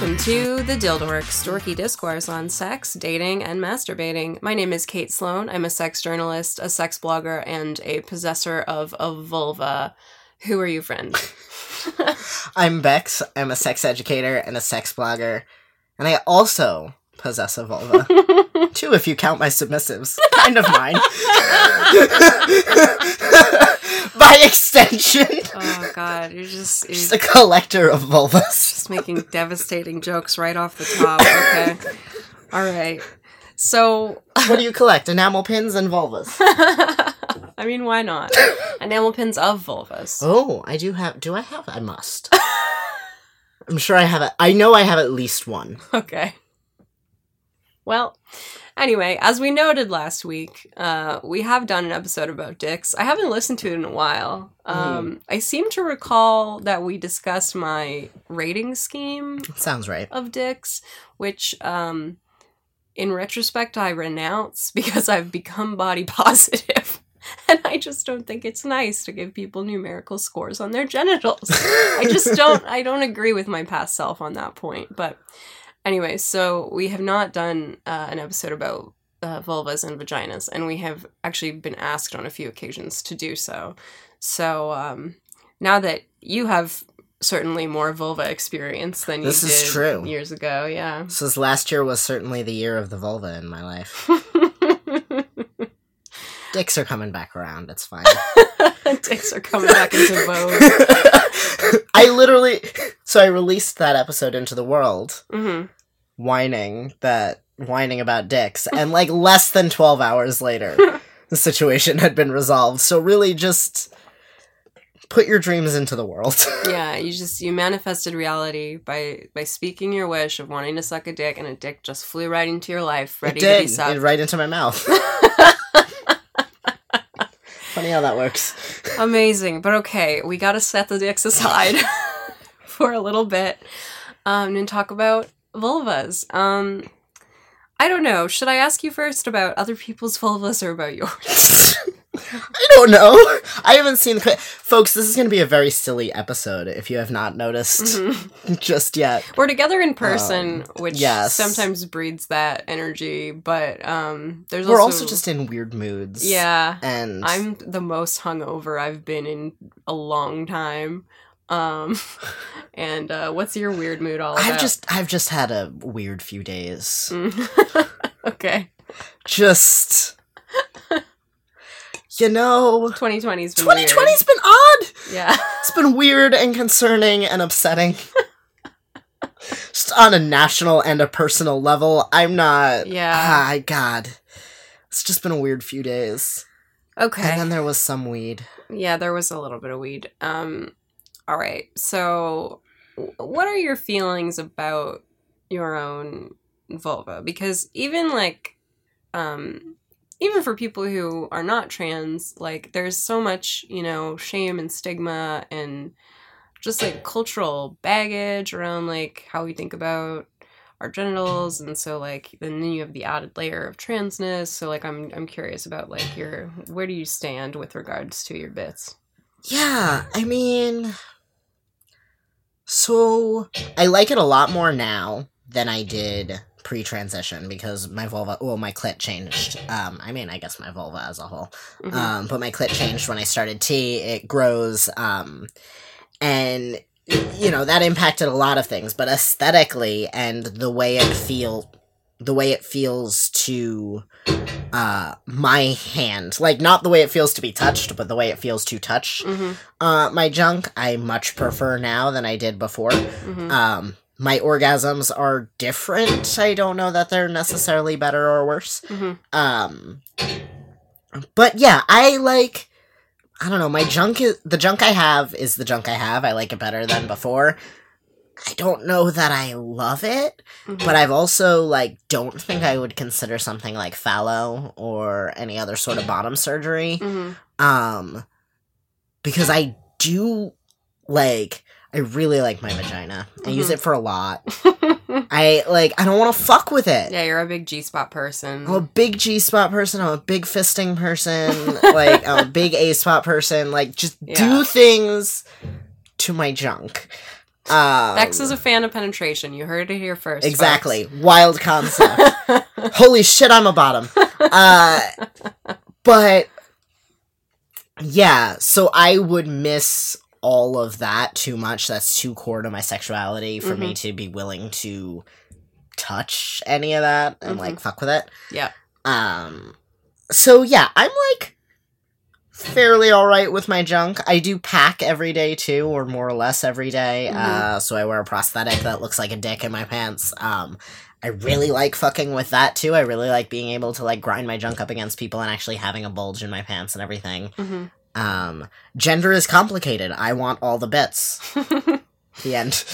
Welcome to the Dildorks, dorky discourse on sex, dating, and masturbating. My name is Kate Sloan. I'm a sex journalist, a sex blogger, and a possessor of a vulva. Who are you, friend? I'm Bex. I'm a sex educator and a sex blogger. And I also possess a vulva. Two, if you count my submissives. Kind of mine. By extension. Oh God, you're just you're Just a collector of vulvas. just making devastating jokes right off the top. Okay, all right. So, What do you collect? Enamel pins and vulvas. I mean, why not? Enamel pins of vulvas. Oh, I do have. Do I have? I must. I'm sure I have it. I know I have at least one. Okay. Well, anyway, as we noted last week, uh, we have done an episode about dicks. I haven't listened to it in a while. Um, I seem to recall that we discussed my rating scheme Sounds right. of dicks, which, um, in retrospect, I renounce because I've become body positive. And I just don't think it's nice to give people numerical scores on their genitals. I just don't I don't agree with my past self on that point. But anyway, so we have not done uh, an episode about uh, vulvas and vaginas, and we have actually been asked on a few occasions to do so. So um, now that you have certainly more vulva experience than you This is did true. years ago, yeah. So this last year was certainly the year of the vulva in my life. Dicks are coming back around. It's fine. Dicks are coming back into vogue. I literally. So I released that episode into the world, hmm whining that whining about dicks, and like less than twelve hours later, the situation had been resolved. So really, just put your dreams into the world. Yeah, you just you manifested reality by by speaking your wish of wanting to suck a dick, and a dick just flew right into your life, ready to be sucked. It right into my mouth. Funny how that works. Amazing, but okay, we got to set the dicks aside for a little bit um, and talk about vulvas. Um, I don't know. Should I ask you first about other people's vulvas or about yours? I don't know. I haven't seen the folks. This is going to be a very silly episode if you have not noticed Mhm. just yet. We're together in person, which Um, yes. sometimes breeds that energy, but um, there's We're also, also just in weird moods. yeah. and I'm the most hungover I've been in a long time. Um, and uh, what's your weird mood all about? I've just I've just had a weird few days. Mm. okay. Just you know, 2020's been 2020's been odd. Yeah. It's been weird and concerning and upsetting. just on a national and a personal level, I'm not. Yeah. Ah, God, it's just been a weird few days. Okay. And then there was some weed. yeah, there was a little bit of weed. Um, all right. So, what are your feelings about your own vulva? Because even like, um, even for people who are not trans, like there's so much, you know, shame and stigma and just like cultural baggage around like how we think about our genitals. And so like and then you have the added layer of transness. So like i'm i'm curious about like your where do you stand with regards to your bits? Yeah, I mean, so I like it a lot more now than I did pre-transition because my vulva, well, my clit changed. Um, I mean, I guess my vulva as a whole. Mhm. Um, but my clit changed when I started T. It grows, um, and you know that impacted a lot of things. But aesthetically and the way it feel, the way it feels to uh my hand like not the way it feels to be touched but the way it feels to touch Mhm, uh my junk i much prefer now than i did before mhm. um my orgasms are different i don't know that they're necessarily better or worse Mhm. um but yeah i like i don't know my junk is the junk i have is the junk i have i like it better than before i don't know that i love it Mhm. but I've also like don't think I would consider something like phallo or any other sort of bottom surgery. Mhm. Um because I do like I really like my vagina. I use Mhm. it for a lot. I like I don't want to fuck with it. yeah you're a big g-spot person I'm a big G spot person. I'm a big fisting person. like I'm a big A spot person. Like just Yeah. do things to my junk. Um, Bex is a fan of penetration. You heard it here first. exactly wild concept. Holy shit, I'm a bottom. Uh, but yeah, so I would miss all of that too much. That's too core to my sexuality for me to be willing to touch any of that and like fuck with it. Yeah. Um. So yeah, I'm like fairly all right with my junk. I do pack every day too, or more or less every day. Mhm. Uh, so I wear a prosthetic that looks like a dick in my pants. Um, I really like fucking with that too. I really like being able to like grind my junk up against people and actually having a bulge in my pants and everything. hmm Um, gender is complicated. I want all the bits. The end.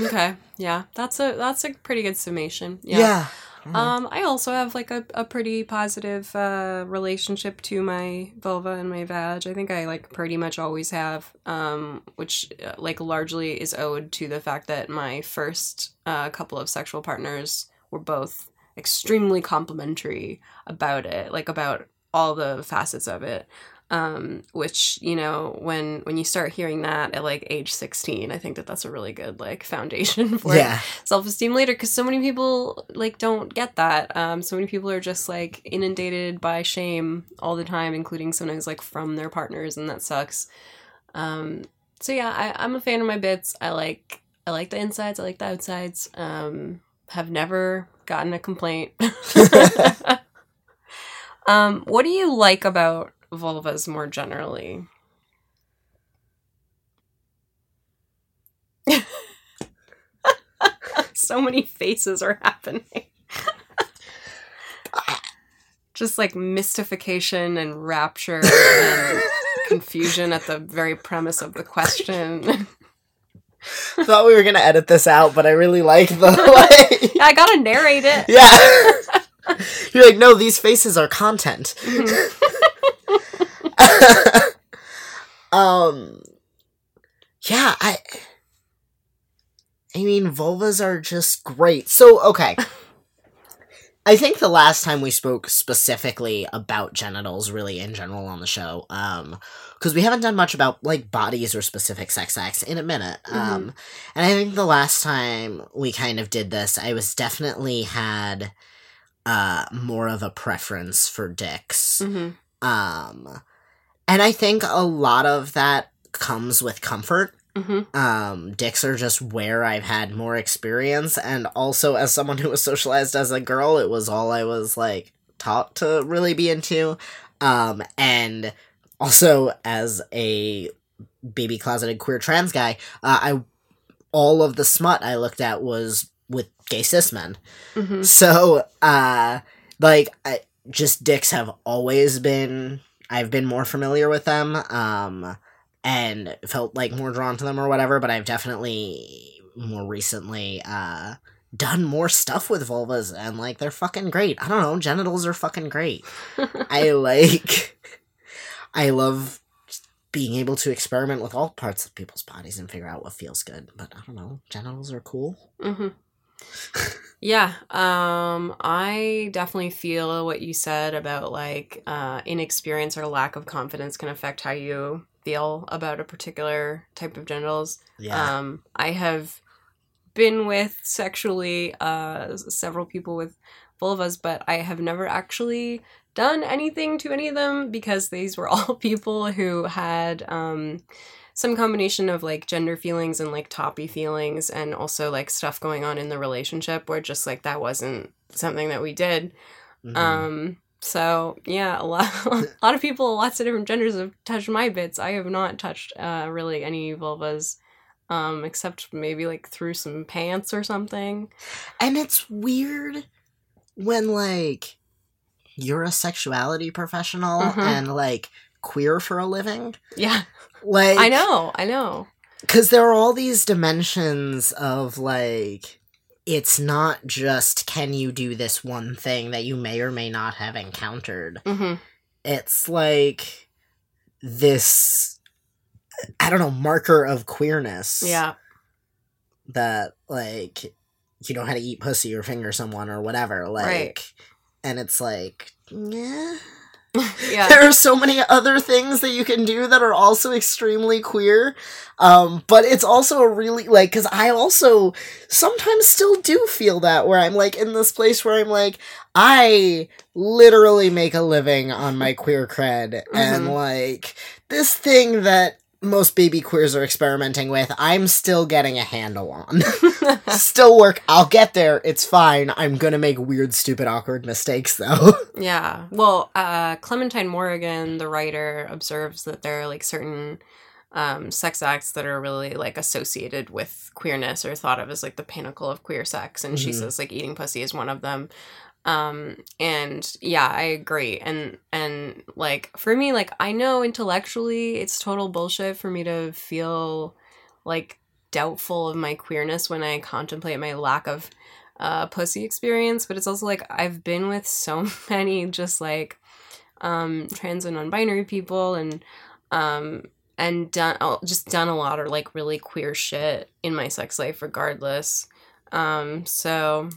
okay. Yeah. That's a that's a pretty good summation. Yeah. Yeah. Um, I also have like a, a pretty positive uh, relationship to my vulva and my vag. I think I like pretty much always have, um, which uh, like largely is owed to the fact that my first uh, couple of sexual partners were both extremely complimentary about it, like about all the facets of it. Um, which you know, when when you start hearing that at like age sixteen, I think that that's a really good like foundation for yeah. self-esteem later because so many people like don't get that. Um so many people are just like inundated by shame all the time including sometimes like from their partners and that sucks. Um so yeah I, i'm a fan of my bits. I like i like the insides i like the outsides. Um have never gotten a complaint. Um what do you like about vulvas more generally so many faces are happening. Just like mystification and rapture and confusion at the very premise of the question. Thought we were gonna edit this out, but I really like the like. I gotta narrate it. Yeah. You're like, no, these faces are content. Mm-hmm. um Yeah, I I mean vulvas are just great. So okay. I think the last time we spoke specifically about genitals really in general on the show, um, because we haven't done much about like bodies or specific sex acts in a minute. Um, and I think the last time we kind of did this, I was definitely had uh more of a preference for dicks. hmm Um, and I think a lot of that comes with comfort. hmm Um, dicks are just where I've had more experience, and also as someone who was socialized as a girl, it was all I was like taught to really be into. Um, and also as a baby closeted queer trans guy, uh, I all of the smut I looked at was with gay cis men. hmm So, uh, like, I, just dicks have always been. I've been more familiar with them, um, and felt like more drawn to them or whatever. But I've definitely more recently uh done more stuff with vulvas, and like they're fucking great. I don't know, genitals are fucking great. I like. I love being able to experiment with all parts of people's bodies and figure out what feels good. But I don't know, genitals are cool. hmm Yeah, um, I definitely feel what you said about like uh, inexperience or lack of confidence can affect how you feel about a particular type of genitals. Yeah. Um, I have been with sexually uh, several people with vulvas, but I have never actually done anything to any of them because these were all people who had um, some combination of like gender feelings and like toppy feelings, and also like stuff going on in the relationship where just like that wasn't something that we did. Mhm. Um, so yeah, a lot, a lot of people, lots of different genders have touched my bits. I have not touched uh, really any vulvas, um, except maybe like through some pants or something. And it's weird when like you're a sexuality professional Mhm. and like queer for a living. Yeah, Like I know, I know. cuz there are all these dimensions of like it's not just can you do this one thing that you may or may not have encountered. hmm It's like this I don't know marker of queerness. Yeah, that like you know how to eat pussy or finger someone or whatever like Right. and it's like yeah yeah. there are so many other things that you can do that are also extremely queer. Um, but it's also a really like because I also sometimes still do feel that where I'm like in this place where I'm like I literally make a living on my queer cred and Mhm. like this thing that most baby queers are experimenting with, I'm still getting a handle on. still work. I'll get there. It's fine. I'm gonna make weird, stupid, awkward mistakes though. Yeah. Well, uh, Clementine Morrigan, the writer, observes that there are like certain um, sex acts that are really like associated with queerness or thought of as like the pinnacle of queer sex, and she Mhm. says like eating pussy is one of them. Um, and yeah, I agree. And and like for me, like I know intellectually it's total bullshit for me to feel like doubtful of my queerness when I contemplate my lack of uh, pussy experience, but it's also like I've been with so many just like um, trans and non-binary people and um, and done oh, just done a lot of like really queer shit in my sex life, regardless. Um, so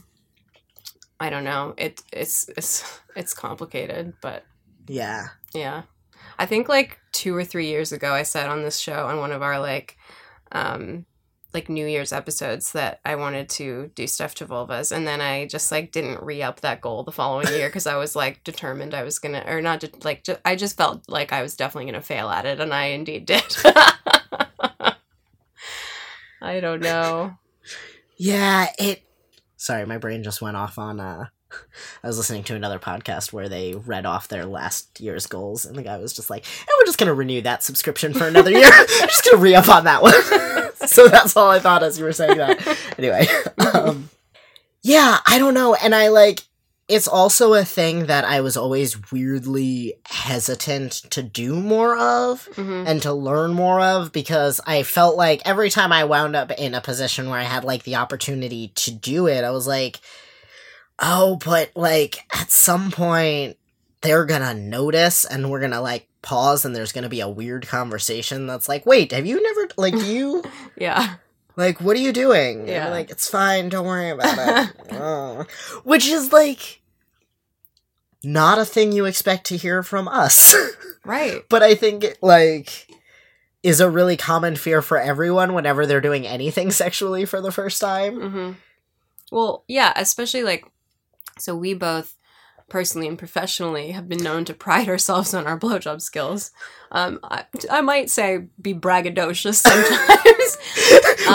I don't know. It it's it's it's complicated, but yeah. yeah. I think like two or three years ago, I said on this show on one of our like, um, like New Year's episodes that I wanted to do stuff to vulvas, and then I just like didn't re up that goal the following year because I was like determined I was gonna, or not, de- like ju- I just felt like I was definitely gonna fail at it, and I indeed did. I don't know. Yeah, it. Sorry, my brain just went off on. uh I was listening to another podcast where they read off their last year's goals, and the guy was just like, "And we're just gonna renew that subscription for another year. just gonna re up on that one." so that's all I thought as you were saying that. Anyway, um, yeah, I don't know, and I like. It's also a thing that I was always weirdly hesitant to do more of hmm and to learn more of because I felt like every time I wound up in a position where I had like the opportunity to do it, I was like, oh, but like at some point they're gonna notice and we're gonna like pause and there's gonna be a weird conversation that's like, wait, have you never like you Yeah. like what are you doing? Yeah. like, it's fine, don't worry about it. Oh. Which is like not a thing you expect to hear from us. Right. but I think it, like is a really common fear for everyone whenever they're doing anything sexually for the first time. hmm Well, yeah, especially like, so we both personally and professionally have been known to pride ourselves on our blowjob skills. Um, I, I might say be braggadocious sometimes.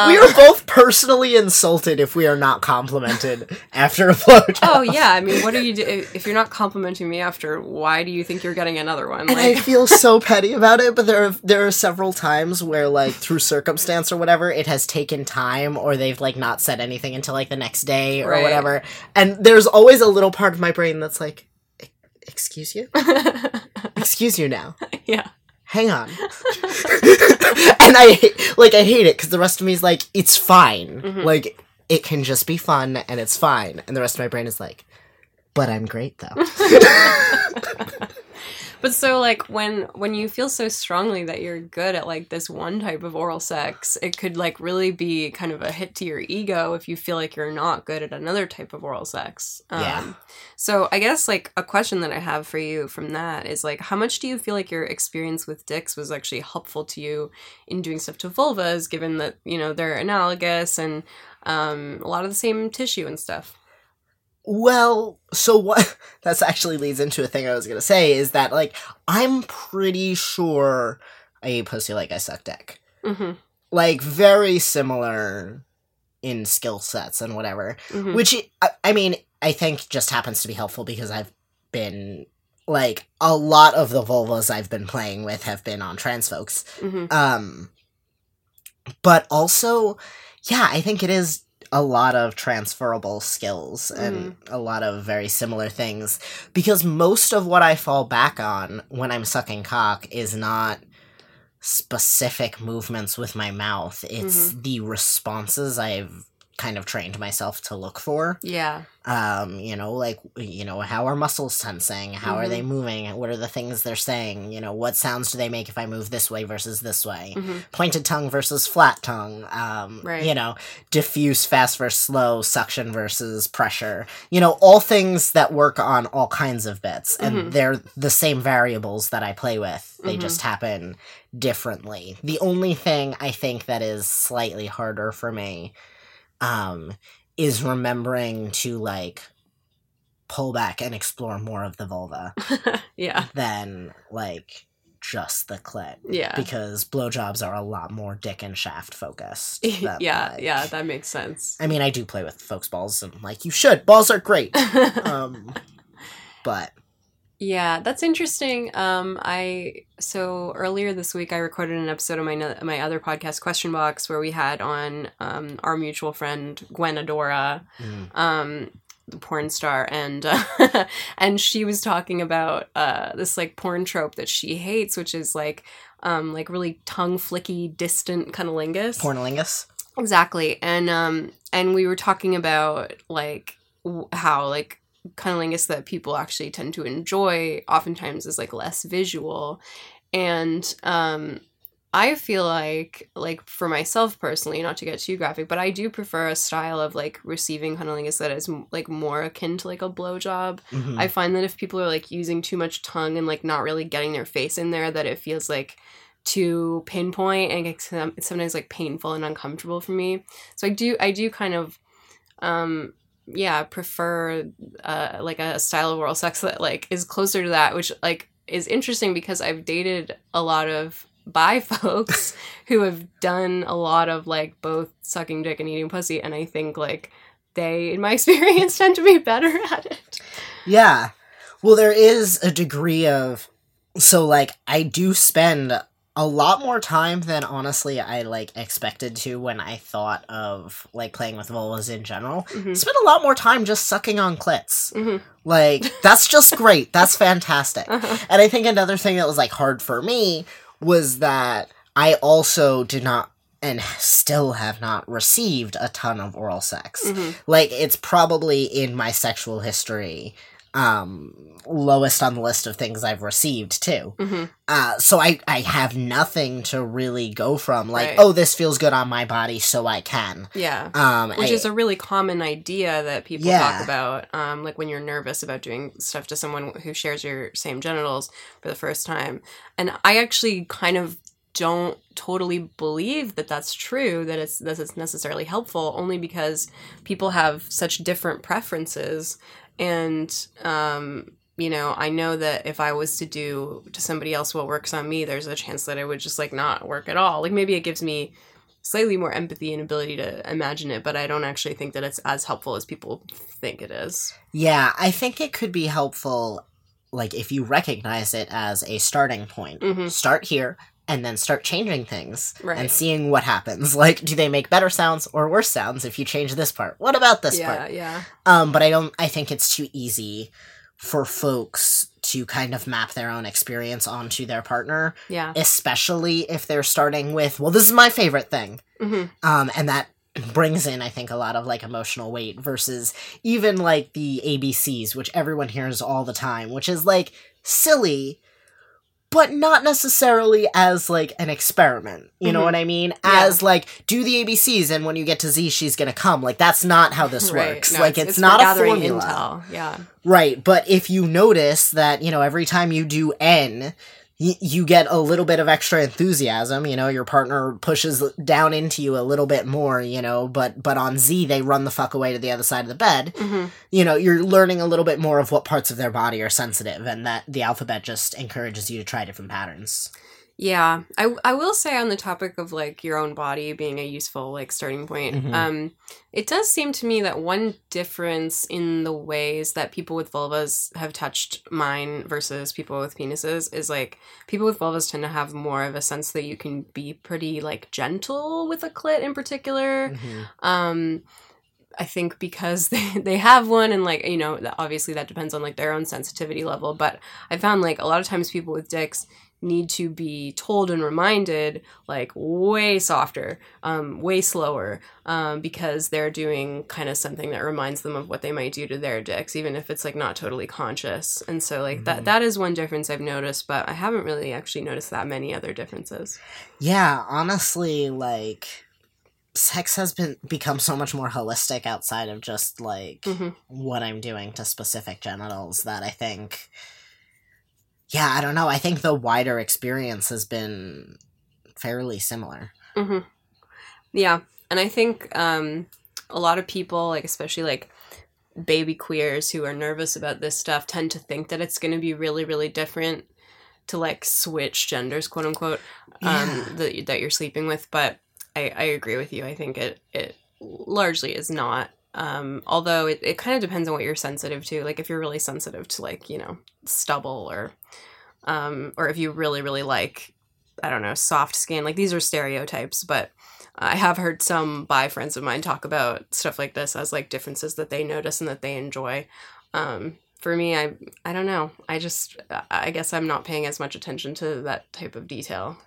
we Um, are both personally insulted if we are not complimented after a blowjob. oh yeah, I mean, what are you do- if you're not complimenting me after? Why do you think you're getting another one? And I feel so petty about it, but there are there are several times where like through circumstance or whatever, it has taken time or they've like not said anything until like the next day or Right. whatever. And there's always a little part of my brain that's like, "E- "Excuse you? Excuse you now. yeah, Hang on." and I like I hate it because the rest of me is like, "It's fine. Mhm. Like it can just be fun and it's fine." And the rest of my brain is like, "But I'm great though." but so like when when you feel so strongly that you're good at like this one type of oral sex, it could like really be kind of a hit to your ego if you feel like you're not good at another type of oral sex. Um, Yeah. So I guess like a question that I have for you from that is like, how much do you feel like your experience with dicks was actually helpful to you in doing stuff to vulvas, given that you know they're analogous and um, a lot of the same tissue and stuff. Well, so what that's actually leads into a thing I was gonna say is that like I'm pretty sure I eat pussy like I suck dick. hmm Like very similar in skill sets and whatever. hmm Which I, I mean, I think just happens to be helpful because I've been like a lot of the vulvas I've been playing with have been on trans folks. hmm Um but also, yeah, I think it is a lot of transferable skills and mm-hmm. a lot of very similar things. Because most of what I fall back on when I'm sucking cock is not specific movements with my mouth. It's mm-hmm. the responses I've kind of trained myself to look for. Yeah. Um, you know, like you know, how are muscles sensing? How are they moving? What are the things they're saying? You know, what sounds do they make if I move this way versus this way? hmm Pointed tongue versus flat tongue. Um, Right. you know, diffuse fast versus slow, suction versus pressure. You know, all things that work on all kinds of bits, and Mhm. they're the same variables that I play with. They Mhm. just happen differently. The only thing I think that is slightly harder for me um is remembering to like pull back and explore more of the vulva yeah. than like just the clit Yeah. because blowjobs are a lot more dick and shaft focused. than, yeah. like- Yeah. That makes sense. I mean, I do play with folks' balls, and like you should. Balls are great. Um, but Yeah, that's interesting. Um, I so earlier this week I recorded an episode of my no- my other podcast, Question Box, where we had on um, our mutual friend Gwen Adora, mm, um, the porn star, and uh, and she was talking about uh, this like porn trope that she hates, which is like um, like really tongue flicky, distant cunnilingus. pornolingus. Exactly. And um and we were talking about like w- how like cunnilingus that people actually tend to enjoy oftentimes is like less visual and um I feel like like for myself personally not to get too graphic but I do prefer a style of like receiving cunnilingus that is m- like more akin to like a blowjob Mhm. I find that if people are like using too much tongue and like not really getting their face in there, that it feels like too pinpoint and it's sometimes like painful and uncomfortable for me. So I do I do kind of um yeah prefer uh like a style of oral sex that like is closer to that, which like is interesting because I've dated a lot of bi folks who have done a lot of like both sucking dick and eating pussy, and I think like they, in my experience, tend to be better at it. Yeah. Well, there is a degree of so like I do spend a lot more time than honestly I like expected to when I thought of like playing with vulvas in general. Mhm. Spend a lot more time just sucking on clits. Mhm. Like that's just great. That's fantastic. Uh-huh. And I think another thing that was like hard for me was that I also did not and still have not received a ton of oral sex. Mhm. Like it's probably in my sexual history um lowest on the list of things I've received too. Mhm. Uh so I I have nothing to really go from like Right. oh this feels good on my body so I can. Yeah. Um Which I- is a really common idea that people Yeah. talk about, um, like when you're nervous about doing stuff to someone who shares your same genitals for the first time. And I actually kind of don't totally believe that that's true, that it's that it's necessarily helpful, only because people have such different preferences, and um, you know, I know that if I was to do to somebody else what works on me, there's a chance that it would just like not work at all. Like maybe it gives me slightly more empathy and ability to imagine it, but I don't actually think that it's as helpful as people think it is. Yeah, I think it could be helpful, like, if you recognize it as a starting point. Mhm. Start here and then start changing things Right. and seeing what happens. Like, do they make better sounds or worse sounds if you change this part? What about this yeah, part? yeah, Um, but I don't, I think it's too easy for folks to kind of map their own experience onto their partner, yeah. especially if they're starting with, well, this is my favorite thing. hmm Um, and that brings in, I think, a lot of like emotional weight versus even like the ABCs, which everyone hears all the time, which is like silly, but not necessarily as like an experiment. You know Mhm. what I mean? Yeah. As like, do the ABCs, and when you get to Z, she's gonna come. Like, that's not how this Right. works. No, like, it's, for not a formula. Intel. Yeah. Right, but if you notice that, you know, every time you do N, y- you get a little bit of extra enthusiasm, you know, your partner pushes down into you a little bit more, you know, but but on Z they run the fuck away to the other side of the bed. hmm You know, you're learning a little bit more of what parts of their body are sensitive and that the alphabet just encourages you to try different patterns. Yeah, I, I will say on the topic of like your own body being a useful like starting point, Mhm. um, it does seem to me that one difference in the ways that people with vulvas have touched mine versus people with penises is like people with vulvas tend to have more of a sense that you can be pretty like gentle with a clit in particular. Mhm. um i think because they, they have one and like you know obviously that depends on like their own sensitivity level but i found like a lot of times people with dicks need to be told and reminded like way softer, um, way slower, um, because they're doing kind of something that reminds them of what they might do to their dicks, even if it's like not totally conscious. And so like Mhm. that that is one difference I've noticed, but I haven't really actually noticed that many other differences. Yeah, honestly, like sex has been become so much more holistic outside of just like hmm what I'm doing to specific genitals that I think yeah, I don't know. I think the wider experience has been fairly similar. hmm Yeah, and I think um, a lot of people, like especially like baby queers who are nervous about this stuff, tend to think that it's going to be really, really different to like switch genders, quote unquote, Yeah. um, that that you're sleeping with. But I, I agree with you. I think it it largely is not. Um, although it, it kind of depends on what you're sensitive to. Like if you're really sensitive to like you know stubble or um, or if you really really like I don't know soft skin. Like these are stereotypes, but I have heard some bi friends of mine talk about stuff like this as like differences that they notice and that they enjoy. Um, for me, I I don't know. I just I guess I'm not paying as much attention to that type of detail.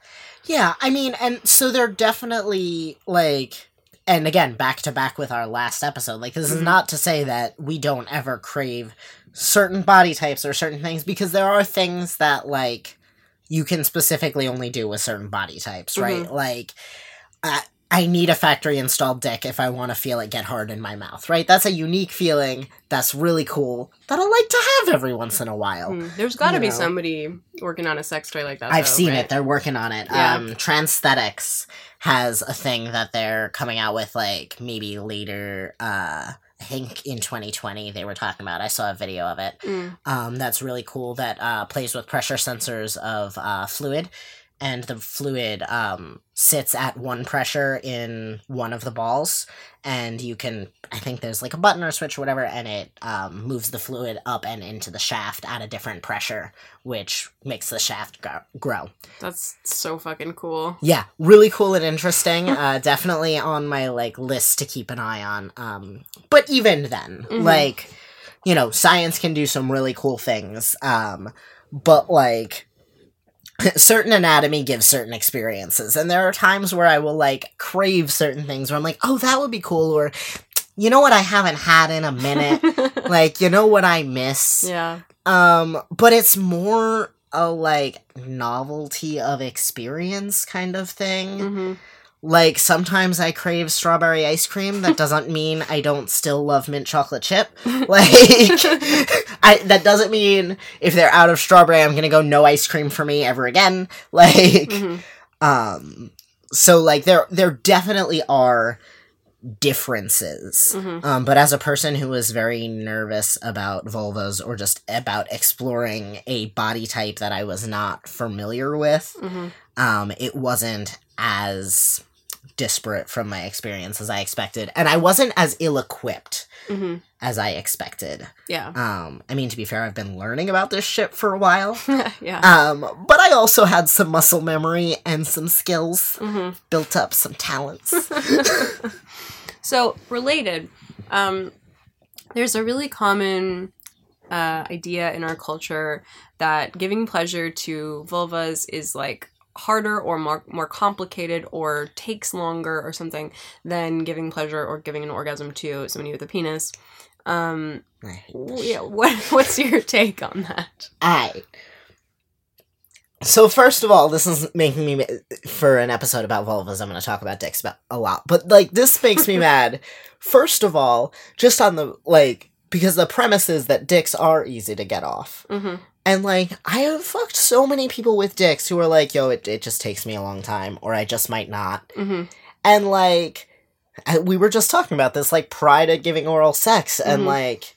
Yeah, I mean, and so they're definitely like, and again, back to back with our last episode. Like, this is Mhm. not to say that we don't ever crave certain body types or certain things, because there are things that like you can specifically only do with certain body types, right? Like, I I need a factory installed dick if I want to feel it get hard in my mouth, right? That's a unique feeling. That's really cool. That I like to have every once in a while. Hmm, There's got to be know. somebody working on a sex toy like that. I've though, seen right? it. They're working on it. Yeah. Um, Transthetics has a thing that they're coming out with, like maybe later. Uh, I think in 2020 they were talking about. I saw a video of it. Mm, Um, that's really cool. That uh, plays with pressure sensors of uh, fluid, and the fluid um, sits at one pressure in one of the balls, and you can. I think there's like a button or switch or whatever, and it um, moves the fluid up and into the shaft at a different pressure, which makes the shaft gro- grow. that's so fucking cool. Yeah, really cool and interesting. uh, definitely on my like list to keep an eye on. Um, but even then, Mhm. like, you know, science can do some really cool things. Um, but like, certain anatomy gives certain experiences, and there are times where I will like crave certain things where I'm like, oh, that would be cool, or you know what I haven't had in a minute. like, you know what I miss. yeah. Um, but it's more a like novelty of experience kind of thing. hmm Like sometimes I crave strawberry ice cream. That doesn't mean I don't still love mint chocolate chip. Like I that doesn't mean if they're out of strawberry I'm going to go no ice cream for me ever again. Like hmm um so like there there definitely are differences. hmm Um, but as a person who is very nervous about vulvas or just about exploring a body type that I was not familiar with, hmm um, it wasn't as disparate from my experience as I expected. And I wasn't as ill equipped hmm as I expected. Yeah. Um, I mean, to be fair, I've been learning about this shit for a while. yeah. Um, but I also had some muscle memory and some skills, hmm built up some talents. so related, um, there's a really common uh, idea in our culture that giving pleasure to vulvas is like harder or more more complicated or takes longer or something than giving pleasure or giving an orgasm to somebody with a penis. Um, yeah, what what's your take on that? I. So first of all, this is making me for an episode about vulvas. I'm going to talk about dicks about a lot, but like this makes me mad. First of all, just on the like because the premise is that dicks are easy to get off, hmm and like I have fucked so many people with dicks who are like, "Yo, it it just takes me a long time, or I just might not," hmm and like we were just talking about this, like pride at giving oral sex, and Mhm. like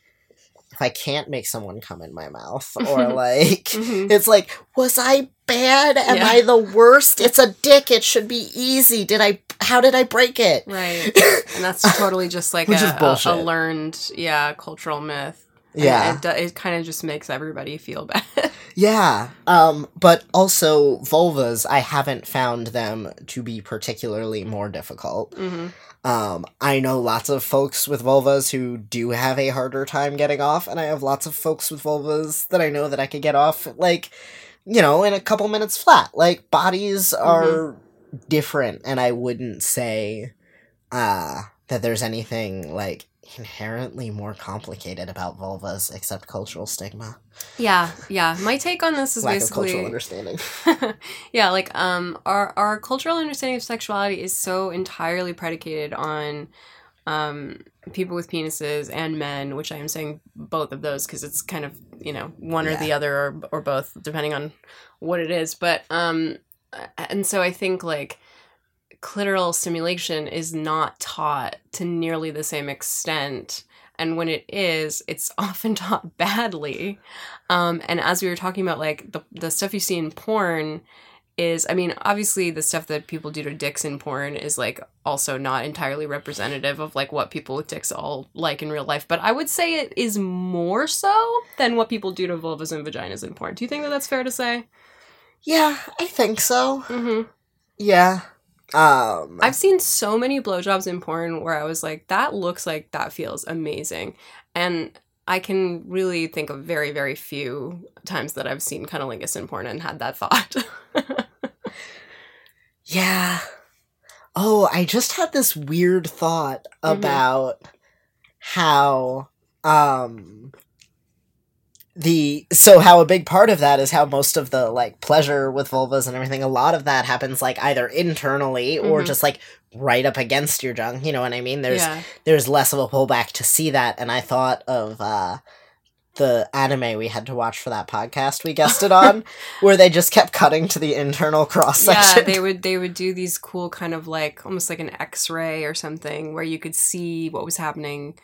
if I can't make someone come in my mouth, or like. hmm It's like, was I bad? Am Yeah. I the worst? It's a dick. It should be easy. Did I? How did I break it? Right. And that's totally just like a, a, a learned, yeah, cultural myth. Yeah, it, do- it kind of just makes everybody feel bad. yeah. Um, but also vulvas. I haven't found them to be particularly more difficult. hmm Um, I know lots of folks with vulvas who do have a harder time getting off, and I have lots of folks with vulvas that I know that I could get off like you know, in a couple minutes flat. Like bodies are different and I wouldn't say uh that there's anything like inherently more complicated about vulvas except cultural stigma. Yeah, yeah. My take on this is Lack of basically cultural understanding. yeah, like um our our cultural understanding of sexuality is so entirely predicated on um people with penises and men, which I am saying both of those because it's kind of, you know, one or the other or or both depending on what it is. But um and so I think like clitoral stimulation is not taught to nearly the same extent and when it is it's often taught badly um, and as we were talking about like the, the stuff you see in porn is i mean obviously the stuff that people do to dicks in porn is like also not entirely representative of like what people with dicks all like in real life but i would say it is more so than what people do to vulvas and vaginas in porn do you think that that's fair to say yeah, I think so. mm-hmm. Yeah. Um I've seen so many blowjobs in porn where I was like, that looks like that feels amazing. And I can really think of very, very few times that I've seen cunnilingus in porn and had that thought. Yeah. Oh, I just had this weird thought Mhm. about how um the so how a big part of that is how most of the like pleasure with vulvas and everything a lot of that happens like either internally or Mhm. just like right up against your junk you know what i mean there's yeah. there's less of a pullback to see that and i thought of uh the anime we had to watch for that podcast we guested on where they just kept cutting to the internal cross section Yeah, they would they would do these cool kind of like almost like an X-ray or something where you could see what was happening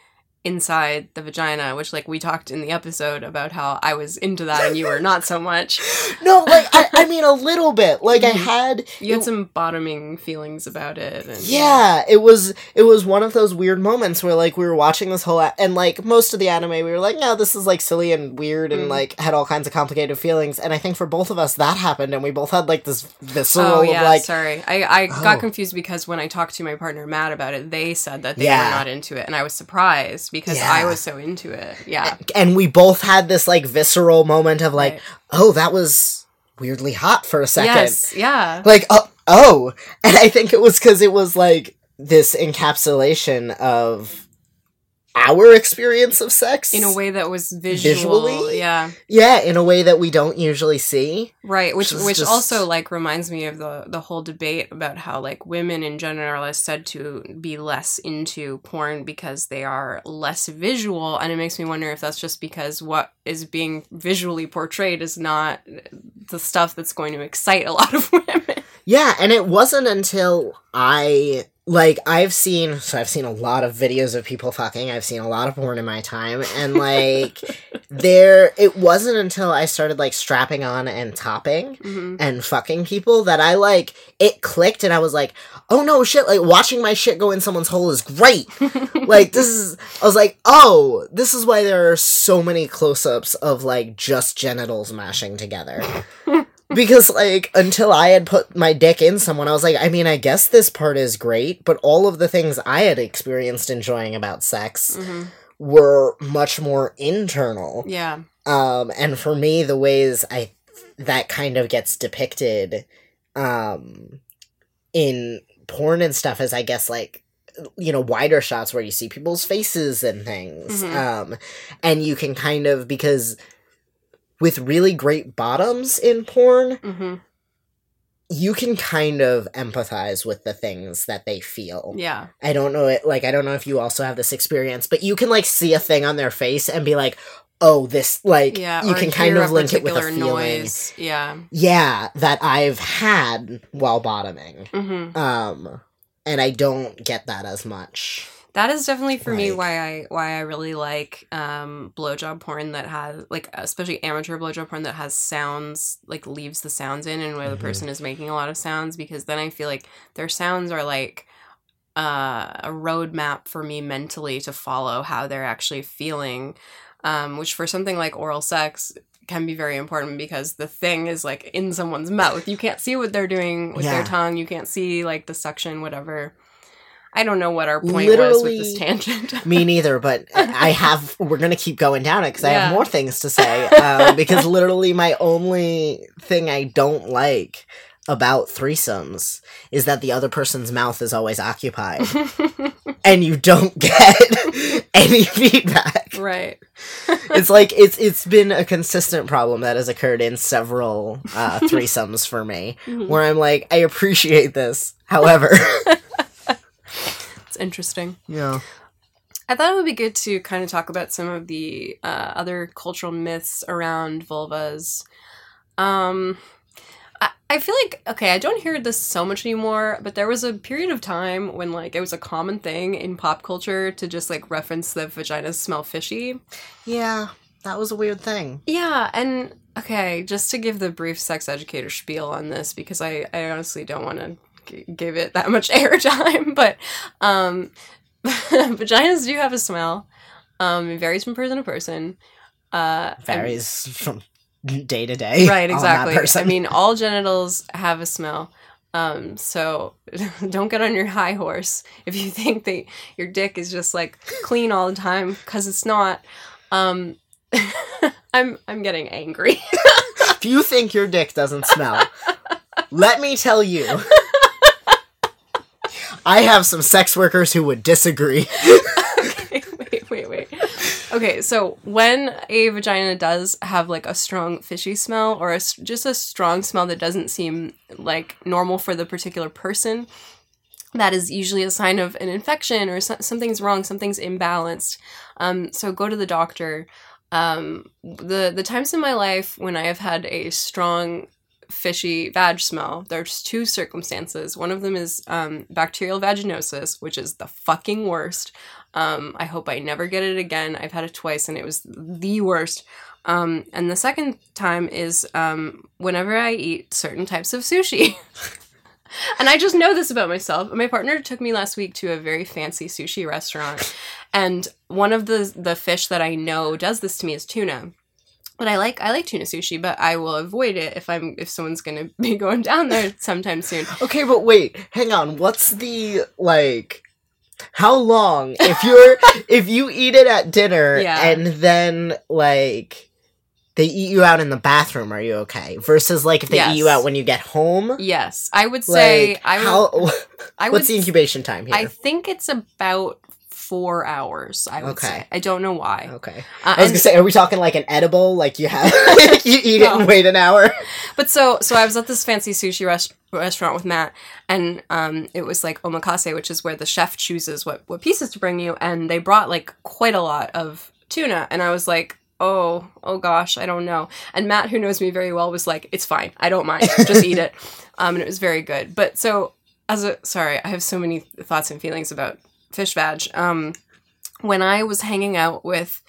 inside the vagina, which like we talked in the episode about how I was into that and you were not so much. No, like I, I mean a little bit. Like I Mhm. had You had it- some bottoming feelings about it and yeah, it was it was one of those weird moments where like we were watching this whole a- and like most of the anime we were like, no, this is like silly and weird and Mhm. like had all kinds of complicated feelings. And I think for both of us that happened and we both had like this visceral Oh of yeah, like sorry. I, I got Oh. confused because when I talked to my partner Matt about it, they said that they Yeah. were not into it, and I was surprised because Yeah. I was so into it. Yeah, and we both had this like visceral moment of like, Right. oh, that was weirdly hot for a second. yes, yeah, like uh, oh oh and i think it was because it was like this encapsulation of our experience of sex in a way that was visual. Visually? Yeah, yeah in a way that we don't usually see right. Which Which just- also like reminds me of the the whole debate about how like women in general are said to be less into porn because they are less visual, and it makes me wonder if that's just because what is being visually portrayed is not the stuff that's going to excite a lot of women. yeah and it wasn't until i like i've seen so i've seen a lot of videos of people fucking i've seen a lot of porn in my time and like there it wasn't until i started like strapping on and topping hmm and fucking people that I like it clicked and I was like, oh no shit, like watching my shit go in someone's hole is great. like this is I was like, oh, this is why there are so many close-ups of like just genitals mashing together. because like until I had put my dick in someone, I was like, I mean, I guess this part is great, but all of the things I had experienced enjoying about sex hmm were much more internal. Yeah. Um, and for me, the ways I that kind of gets depicted, um, in porn and stuff is, I guess, like you know, wider shots where you see people's faces and things. Mhm. Um, and you can kind of because with really great bottoms in porn, hmm you can kind of empathize with the things that they feel. Yeah. I don't know it like I don't know if you also have this experience, but you can like see a thing on their face and be like, "Oh, this like Yeah. you can kind of link it with a feeling." noise. Yeah. Yeah, that I've had while bottoming. hmm Um and I don't get that as much. That is definitely for me why I why I really like um blowjob porn that has like especially amateur blowjob porn that has sounds like leaves the sounds in and where Mhm. the person is making a lot of sounds because then I feel like their sounds are like uh, a roadmap for me mentally to follow how they're actually feeling, um, which for something like oral sex can be very important because the thing is like in someone's mouth. You can't see what they're doing with Yeah. their tongue. You can't see like the suction, whatever. I don't know what our point was with this tangent. Me neither, but I have. We're gonna keep going down it because I have more things to say. Um, because literally, my only thing I don't like about threesomes is that the other person's mouth is always occupied, and you don't get any feedback. right. It's like it's it's been a consistent problem that has occurred in several uh, threesomes for me, Mhm. where I'm like, I appreciate this, however, It's interesting. yeah, I thought it would be good to kind of talk about some of the uh, other cultural myths around vulvas. Um, I, I feel like okay, I don't hear this so much anymore, but there was a period of time when like it was a common thing in pop culture to just like reference the vaginas smell fishy. yeah, that was a weird thing. Yeah, and okay, just to give the brief sex educator spiel on this because I, I honestly don't want to give it that much airtime, but um, vaginas do have a smell. Um, it varies from person to person. Uh, Varies from day to day, right, exactly. I mean, all genitals have a smell. Um, so don't get on your high horse if you think that your dick is just like clean all the time because it's not. Um, I'm I'm getting angry. if you think your dick doesn't smell, let me tell you. I have some sex workers who would disagree. okay, wait, wait, wait. Okay, so when a vagina does have like a strong fishy smell or a just a strong smell that doesn't seem like normal for the particular person, that is usually a sign of an infection or so- something's wrong, something's imbalanced. Um, so go to the doctor. Um, the the times in my life when I have had a strong fishy vag smell, there's two circumstances. One of them is um, bacterial vaginosis, which is the fucking worst. Um, I hope I never get it again. I've had it twice and it was the worst. Um, and the second time is um, whenever I eat certain types of sushi. and I just know this about myself. My partner took me last week to a very fancy sushi restaurant, and one of the the fish that I know does this to me is tuna. But I like I like tuna sushi, but I will avoid it if I'm if someone's gonna be going down there sometime soon. Okay, but wait, hang on. What's the like how long if you're if you eat it at dinner Yeah. and then like they eat you out in the bathroom, are you okay? Versus like if they Yes. eat you out when you get home? Yes, I would say Like I would. how I would what's the incubation time here? I think it's about four hours. I would Okay. say. I don't know why. okay. Uh, I was gonna say, are we talking like an edible? Like you have you eat it and wait an hour? but so so I was at this fancy sushi rest- restaurant with Matt, and um, it was like omakase, which is where the chef chooses what what pieces to bring you, and they brought like quite a lot of tuna, and I was like. Oh, oh gosh, I don't know. And Matt, who knows me very well, was like, "It's fine, I don't mind, just eat it." Um, and it was very good. But so, as a sorry, I have so many thoughts and feelings about fish vag. Um, when I was hanging out with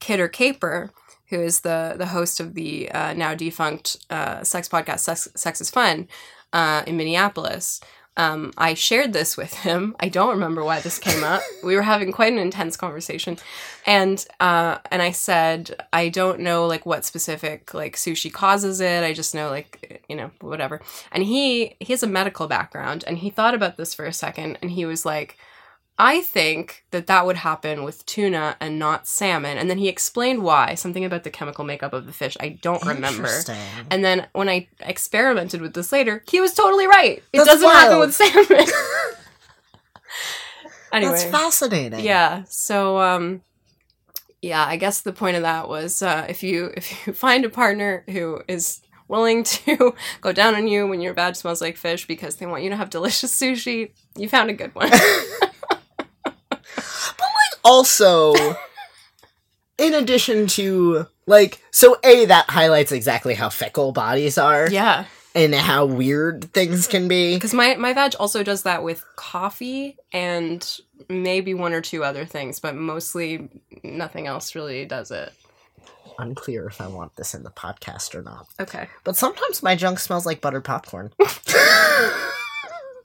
Kidder Kaper, who is the the host of the uh, now defunct uh, sex podcast sex, sex is Fun uh, in Minneapolis, um, I shared this with him. I don't remember why this came up. we were having quite an intense conversation, and uh, and I said I don't know like what specific like sushi causes it. I just know like you know whatever. And he he has a medical background, and he thought about this for a second, and he was like. I think that that would happen with tuna and not salmon. And then he explained why, something about the chemical makeup of the fish. I don't remember. Interesting. And then when I experimented with this later, he was totally right. It That's doesn't happen with salmon. anyway, That's fascinating. yeah. So um yeah, I guess the point of that was uh if you if you find a partner who is willing to go down on you when your bad smells like fish because they want you to have delicious sushi, you found a good one. Also in addition to like so a that highlights exactly how fickle bodies are yeah. and how weird things can be Because my, my vag also does that with coffee and maybe one or two other things, but mostly nothing else really does it. unclear if i want this in the podcast or not Okay. but sometimes my junk smells like buttered popcorn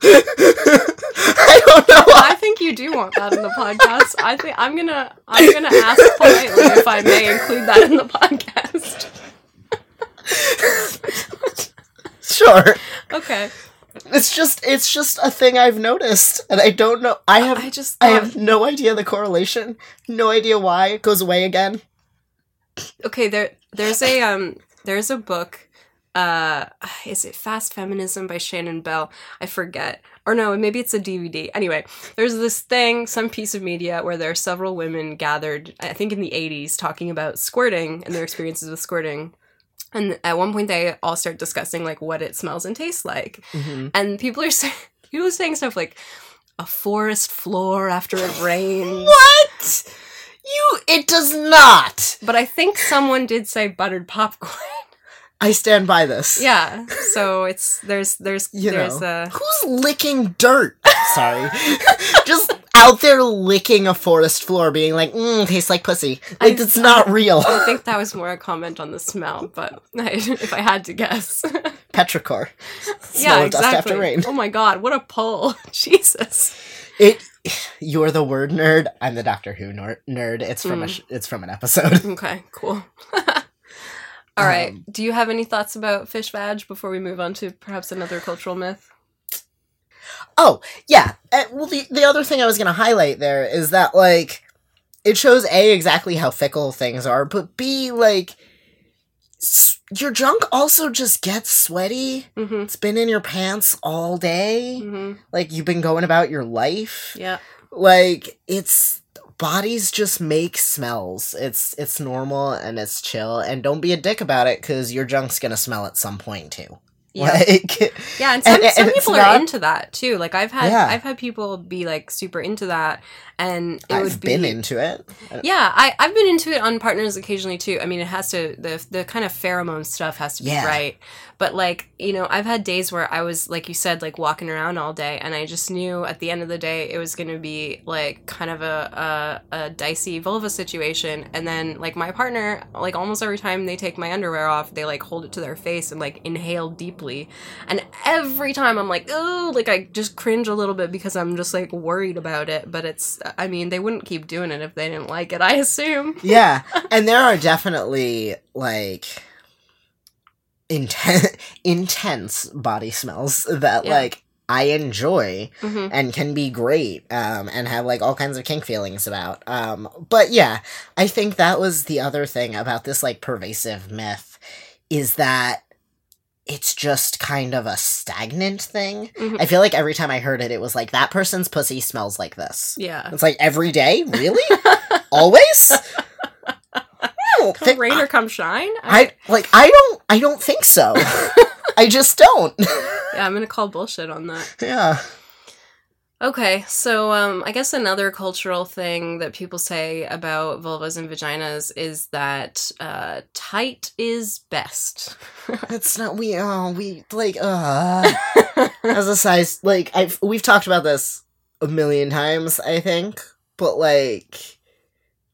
i don't know why I think you do want that in the podcast. I think I'm gonna I'm gonna ask politely if I may include that in the podcast. sure Okay. It's just it's just a thing I've noticed, and I don't know. I have I just I have no idea the correlation. No idea why it goes away again. okay there there's a um there's a book uh is it fast feminism by shannon bell i forget or no maybe it's a dvd anyway there's this thing some piece of media where there are several women gathered i think in the 80s talking about squirting and their experiences with squirting and at one point they all start discussing like what it smells and tastes like Mm-hmm. and people are saying people are saying stuff like a forest floor after it rains What? You? It does not. but i think someone did say buttered popcorn I stand by this. Yeah. So it's there's there's You there's know. a Who's licking dirt? Sorry. Just out there licking a forest floor, being like, mm, tastes like pussy. Like, I- it's not real. I think that was more a comment on the smell, but I, if I had to guess. Petrichor. yeah, Smell dust exactly. after rain. Oh my god, what a pull. Jesus. It. You're the word nerd. I'm the Doctor Who nerd. It's from a. Mm. Sh- it's from an episode. Okay, cool. All right. Um, Do you have any thoughts about fish vag before we move on to perhaps another cultural myth? Oh yeah. Uh, well, the the other thing I was gonna highlight there is that like it shows a exactly how fickle things are, but b like s- your junk also just gets sweaty. Mm-hmm. It's been in your pants all day. Mm-hmm. Like you've been going about your life. Yeah. Like it's bodies just make smells. It's it's normal and it's chill. And don't be a dick about it because your junk's gonna smell at some point too. Yeah. Like Yeah, and some, And- and some it's people not- are into that too. Like I've had Yeah. I've had people be like super into that and it I've would be been into it. Yeah, I, I've been into it on partners occasionally too. I mean, it has to the the kind of pheromone stuff has to be Yeah. right. But like you know, I've had days where I was like you said, like walking around all day, and I just knew at the end of the day it was going to be like kind of a, a a dicey vulva situation. And then like my partner, like almost every time they take my underwear off, they like hold it to their face and like inhale deeply. And every time I'm like, oh, like I just cringe a little bit because I'm just like worried about it. But it's, I mean, they wouldn't keep doing it if they didn't like it. I assume. yeah and there are definitely like intense intense body smells that Yeah. like i enjoy hmm and can be great um and have like all kinds of kink feelings about um but yeah i think that was the other thing about this like pervasive myth is that it's just kind of a stagnant thing Mhm. i feel like every time i heard it it was like that person's pussy smells like this Yeah. it's like every day really always I Come think- rain or come shine. I like I don't I don't think so. I just don't. yeah, I'm gonna call bullshit on that. yeah. Okay, so um, I guess another cultural thing that people say about vulvas and vaginas is that uh, tight is best. It's not we oh we like uh as a size like I've we've talked about this a million times, I think. But like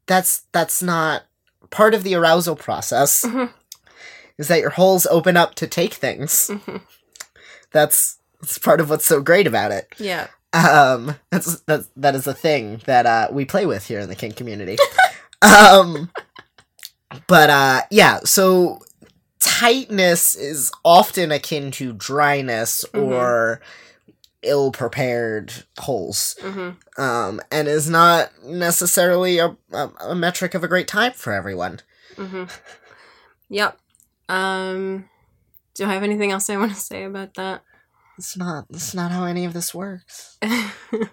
that's that's not part of the arousal process Mhm. is that your holes open up to take things. Mhm. That's that's part of what's so great about it. yeah. Um, that's that's that is a thing that uh we play with here in the kink community. um, but uh, yeah. So tightness is often akin to dryness Mhm. or ill prepared holes. hmm Um, and is not necessarily a, a a metric of a great time for everyone. hmm Yep. Um, do I have anything else I want to say about that? It's not. it's not how any of this works.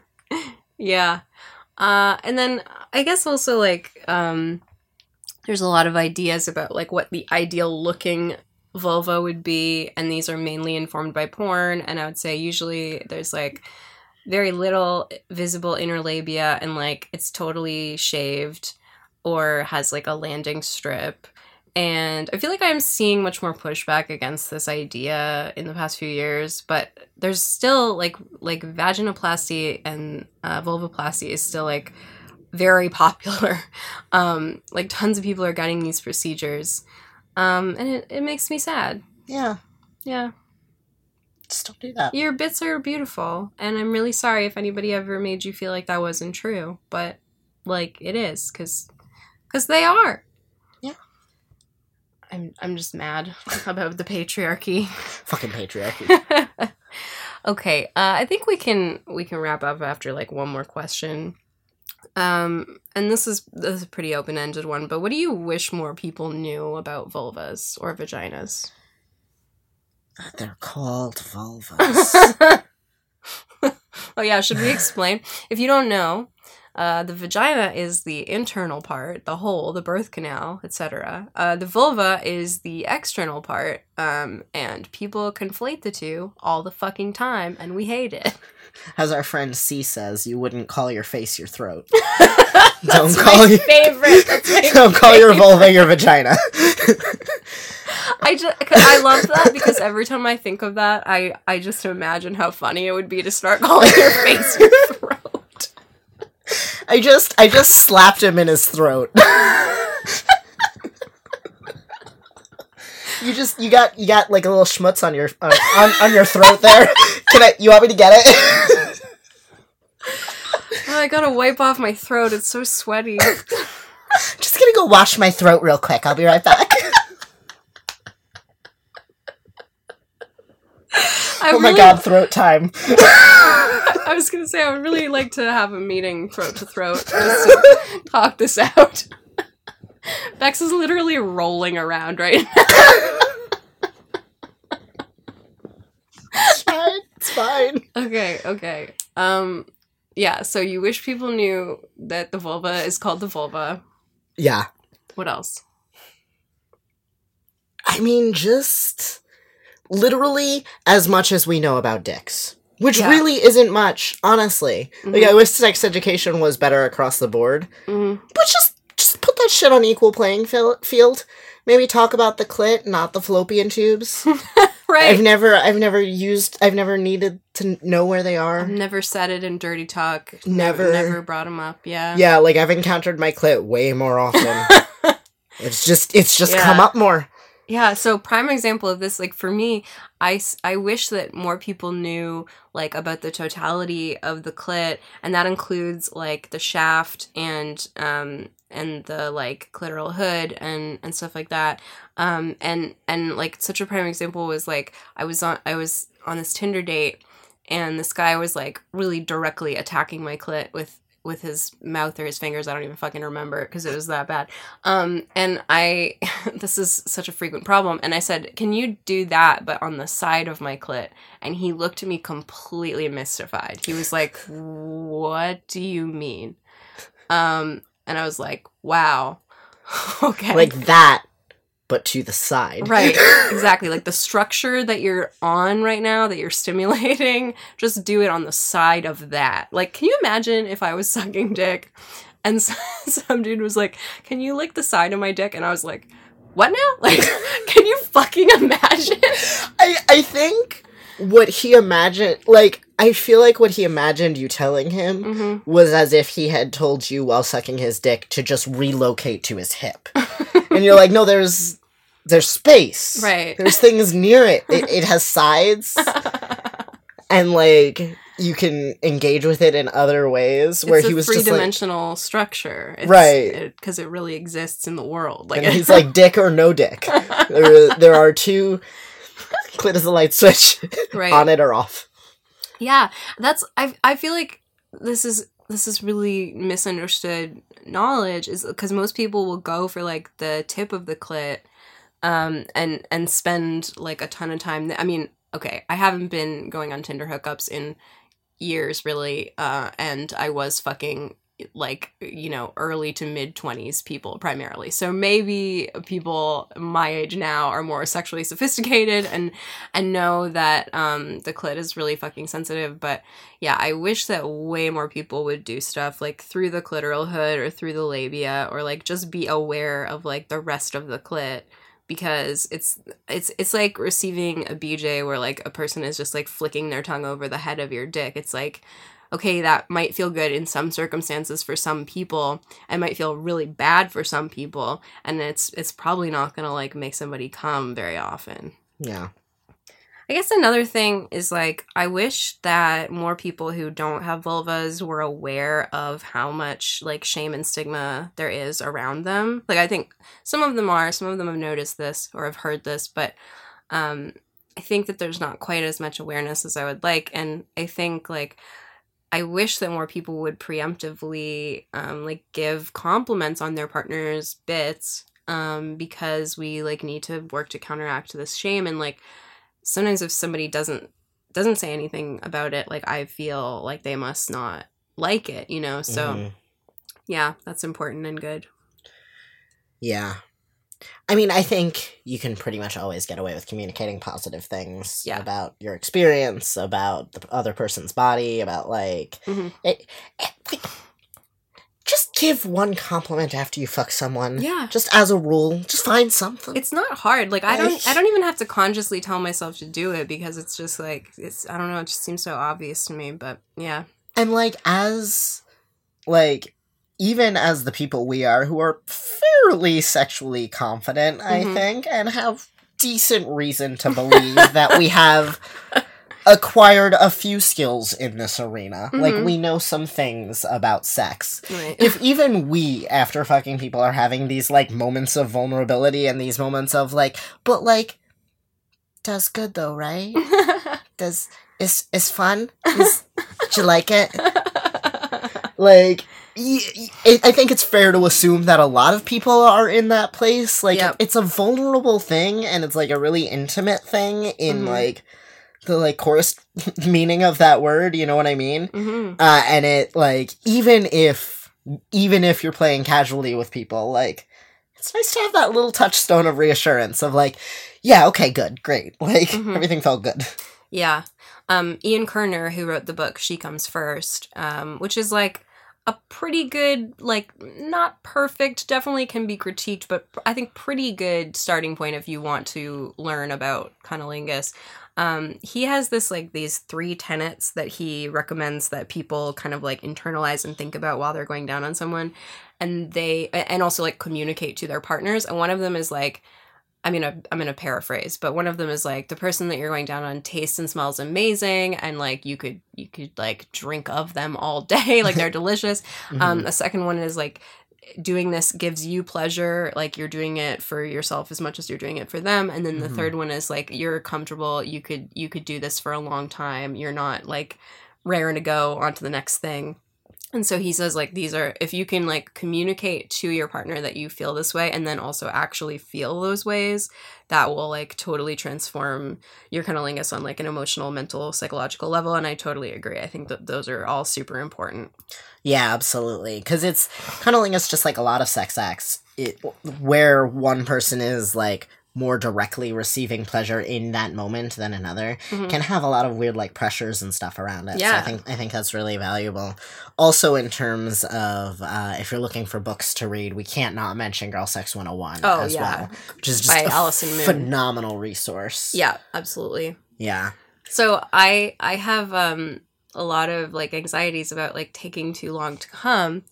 yeah. Uh, and then I guess also like um, there's a lot of ideas about like what the ideal looking vulva would be, and these are mainly informed by porn. And I would say usually there's like very little visible inner labia, and like it's totally shaved or has like a landing strip. And I feel like I'm seeing much more pushback against this idea in the past few years, but there's still like like vaginoplasty and uh, vulvoplasty is still like very popular. Um, like tons of people are getting these procedures, um, and it, it makes me sad. Yeah. Yeah, Just don't do that. your bits are beautiful, and I'm really sorry if anybody ever made you feel like that wasn't true, but like it is, cause, cause they are. I'm I'm just mad about the patriarchy. Fucking patriarchy. Okay, uh, I think we can we can wrap up after like one more question. Um, and this is this is a pretty open ended one, but what do you wish more people knew about vulvas or vaginas? They're called vulvas. oh yeah, should we explain? if you don't know, uh, the vagina is the internal part, the hole, the birth canal, etc. Uh, the vulva is the external part, um, and people conflate the two all the fucking time, and we hate it. As our friend C says, you wouldn't call your face your throat. Don't call my you- favorite. Don't call your vulva your vagina. I just I love that because every time I think of that, I I just imagine how funny it would be to start calling your face your throat. I just I just slapped him in his throat. you just you got you got like a little schmutz on your on, on, on your throat there. Can I you want me to get it? Oh, I gotta wipe off my throat. It's so sweaty. just gonna go wash my throat real quick. I'll be right back. Oh my really- god, throat time. I was gonna say I would really like to have a meeting throat to throat just to talk this out. Bex is literally rolling around right now. it's fine. Okay, okay. Um yeah, so you wish people knew that the vulva is called the vulva. Yeah. What else? I mean, just literally as much as we know about dicks. Which Yeah. really isn't much, honestly. Like, Mhm. I wish sex education was better across the board. Mhm. But just just put that shit on equal playing field. Maybe talk about the clit, not the fallopian tubes. Right. I've never, I've never used, I've never needed to know where they are. I've never said it in dirty talk. Never. Never brought them up. Yeah. Yeah, like I've encountered my clit way more often. it's just, it's just Yeah. come up more. Yeah, so prime example of this, like for me, i i wish that more people knew like about the totality of the clit, and that includes like the shaft and um and the like clitoral hood and and stuff like that. Um and and like such a prime example was like I was on I was on this Tinder date, and this guy was like really directly attacking my clit with with his mouth or his fingers. I don't even fucking remember because it was that bad. Um, and I, this is such a frequent problem. And I said, "Can you do that, but on the side of my clit?" And he looked at me completely mystified. He was like, "What do you mean?" Um, and I was like, "Wow, okay." Like that, but to the side. Right, exactly. Like the structure that you're on right now, that you're stimulating, just do it on the side of that. Like, can you imagine if I was sucking dick and some dude was like, Can you lick the side of my dick? And I was like, What now? Like, can you fucking imagine? I, I think what he imagined, like, I feel like what he imagined you telling him hmm was as if he had told you while sucking his dick to just relocate to his hip. and you're like, no, there's there's space. Right. There's things near it. It, it has sides. and like you can engage with it in other ways where it's he a was three just like dimensional structure. It's, Right. Because it, really exists in the world. Like, and he's like dick or no dick. there, there are two clit is a light switch right. on it or off. Yeah, that's I I feel like this is this is really misunderstood knowledge is because most people will go for like the tip of the clit um and and spend like a ton of time I mean, okay, I haven't been going on Tinder hookups in years really uh and I was fucking like you know early to mid 20s people primarily. So maybe people my age now are more sexually sophisticated and and know that um the clit is really fucking sensitive. But yeah i wish that way more people would do stuff like through the clitoral hood or through the labia or like just be aware of like the rest of the clit. Because it's it's it's like receiving a bj where like a person is just like flicking their tongue over the head of your dick. It's like okay, that might feel good in some circumstances for some people. It might feel really bad for some people, and it's it's probably not gonna like make somebody come very often. Yeah. I guess another thing is like I wish that more people who don't have vulvas were aware of how much like shame and stigma there is around them. Like I think some of them are, some of them have noticed this or have heard this, but um I think that there's not quite as much awareness as I would like. And I think like I wish that more people would preemptively um, like give compliments on their partner's bits um, because we like need to work to counteract this shame and like sometimes if somebody doesn't doesn't say anything about it like I feel like they must not like it you know so Mhm. yeah that's important and good Yeah. I mean, I think you can pretty much always get away with communicating positive things Yeah. about your experience, about the other person's body, about like, Mhm. it, it- like, just give one compliment after you fuck someone. yeah Just as a rule, just find something. it's not hard like i don't i don't even have to consciously tell myself to do it because it's just like it's i don't know it just seems so obvious to me but yeah and like as like even as the people we are who are fairly sexually confident i Mhm. think and have decent reason to believe that we have acquired a few skills in this arena. Like Mhm. we know some things about sex. Right. If even we after fucking people are having these like moments of vulnerability and these moments of like but like does good though right? Does is is fun? Is, do you like it? Like I I think it's fair to assume that a lot of people are in that place like Yep. it's a vulnerable thing and it's like a really intimate thing in Mhm. like the like coarse meaning of that word you know what i mean hmm uh and it like even if even if you're playing casually with people like it's nice to have that little touchstone of reassurance of like yeah okay good great like Mhm. everything felt good Yeah. Um, Ian Kerner, who wrote the book She Comes First, um, which is like a pretty good, like, not perfect, definitely can be critiqued, but I think pretty good starting point if you want to learn about cunnilingus. Um, he has this, like, these three tenets that he recommends that people kind of like internalize and think about while they're going down on someone. And they, and also like communicate to their partners. And one of them is like, I mean, I'm I'm gonna paraphrase, but one of them is like the person that you're going down on tastes and smells amazing, and like you could you could like drink of them all day, like they're delicious. Um, a second one is like doing this gives you pleasure, like you're doing it for yourself as much as you're doing it for them. And then the Mhm. third one is like you're comfortable, you could you could do this for a long time. You're not like raring to go on to the next thing. And so he says like these are if you can like communicate to your partner that you feel this way and then also actually feel those ways, that will like totally transform your cunnilingus on like an emotional, mental, psychological level. And I totally agree. I think that those are all super important. Yeah, absolutely. Because it's cunnilingus, just like a lot of sex acts, it, where one person is like more directly receiving pleasure in that moment than another, Mhm. can have a lot of weird like pressures and stuff around it. So I Yeah. think I think that's really valuable. Also, in terms of uh, if you're looking for books to read, we can't not mention Girl Sex 101 Oh, as yeah. well, which is just By a Allison Moon. phenomenal resource. Yeah, absolutely. yeah. So I I have um a lot of like anxieties about like taking too long to come.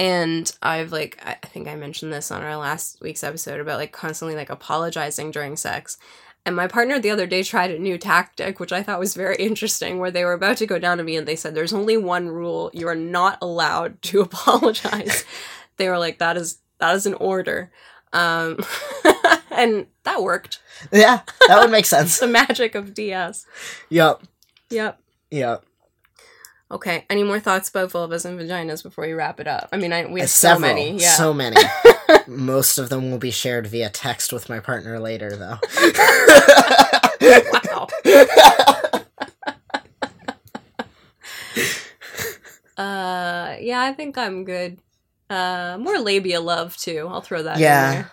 And I've like I think I mentioned this on our last week's episode about like constantly like apologizing during sex. And my partner the other day tried a new tactic, which I thought was very interesting, where they were about to go down to me and they said, There's only one rule. You are not allowed to apologize. they were like, That is that is an order. Um and that worked. Yeah, that would make sense. The magic of DS. Yep. Yep. Yep. Okay. Any more thoughts about vulvas and vaginas before we wrap it up? I mean, I, we have Uh, so many. Yeah. So many. Most of them will be shared via text with my partner later, though. wow. Uh, yeah, I think I'm good. Uh, more labia love too. I'll throw that. in Yeah.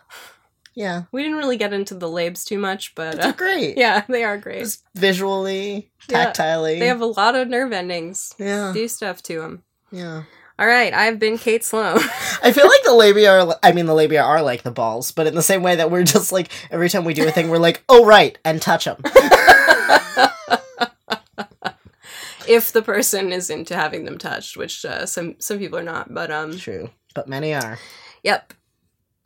Yeah, We didn't really get into the labes too much, but they're uh, great. yeah, they are great. Just visually, Yeah. tactilely. They have a lot of nerve endings. yeah, Do stuff to them. yeah. All right, I've been Kate Sloan. I feel like the labia are. I mean, the labia are like the balls, but in the same way that we're just like every time we do a thing, we're like, oh right, and touch them. if the person is into having them touched, which uh, some some people are not, but um, True, but many are. Yep.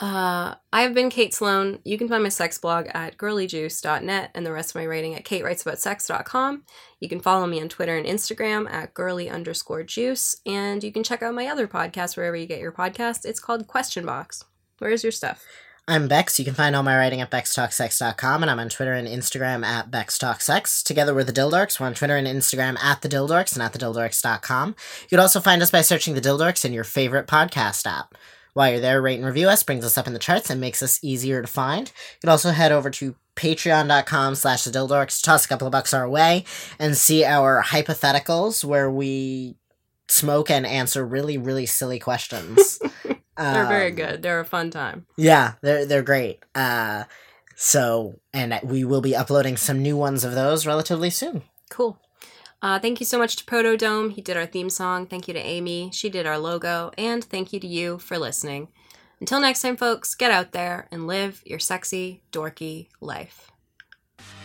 Uh, I have been Kate Sloan. You can find my sex blog at girlyjuice.net and the rest of my writing at katewritesaboutsexx.com. You can follow me on Twitter and Instagram at girly underscore juice. And you can check out my other podcast wherever you get your podcast. It's called Question Box. Where's your stuff? I'm Bex. You can find all my writing at bextalksex.com, and I'm on Twitter and Instagram at bextalksex. Together with the Dildorks, we're on Twitter and Instagram at the Dildorks and at thedildorks.com. You can also find us by searching the Dildorks in your favorite podcast app. While you're there, rate and review us, brings us up in the charts, and makes us easier to find. You can also head over to patreon.com slash the Dildorks, toss a couple of bucks our way, and see our hypotheticals where we smoke and answer really, really silly questions. They're very Um, good. They're a fun time. yeah, they're they're great. Uh, so and we will be uploading some new ones of those relatively soon. Cool. Uh, thank you so much to Pododome. He did our theme song. Thank you to Amy. She did our logo. And thank you to you for listening. Until next time, folks, get out there and live your sexy, dorky life.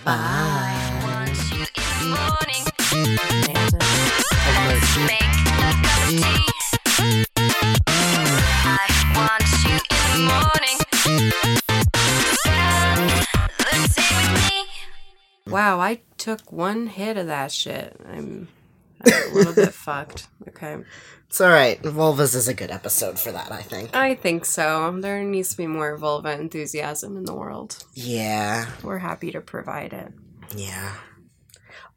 Bye. Wow, I took one hit of that shit. I'm, I'm a little bit fucked. Okay. It's all right. Vulvas is a good episode for that, I think. I think so. There needs to be more vulva enthusiasm in the world. Yeah, We're happy to provide it. yeah.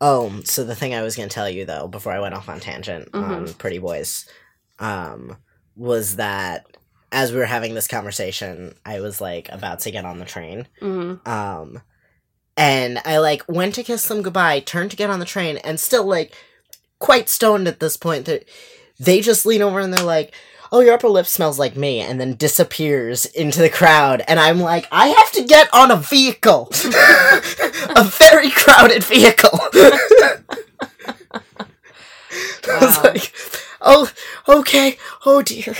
Oh, so the thing I was gonna tell you though, before I went off on tangent on Pretty Boys, um, was that as we were having this conversation, I was like about to get on the train, hmm Um, and I like went to kiss them goodbye, turned to get on the train, and still like quite stoned at this point. That they just lean over and they're like, "Oh, your upper lip smells like me," and then disappears into the crowd. And I'm like, I have to get on a vehicle, a very crowded vehicle. I was like, oh, okay, oh dear.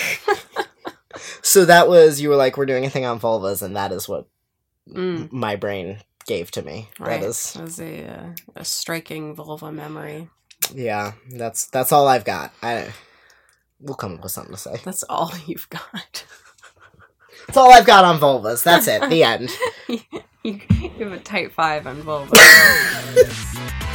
so that was you were like, we're doing a thing on vulvas, and that is what Mm, my brain gave to me. right. That is, That a, uh, a striking vulva memory. yeah, that's that's all I've got. I we'll come up with something to say. That's all you've got. That's all I've got on vulvas. That's it. The end. you, you have a type 5 on vulva.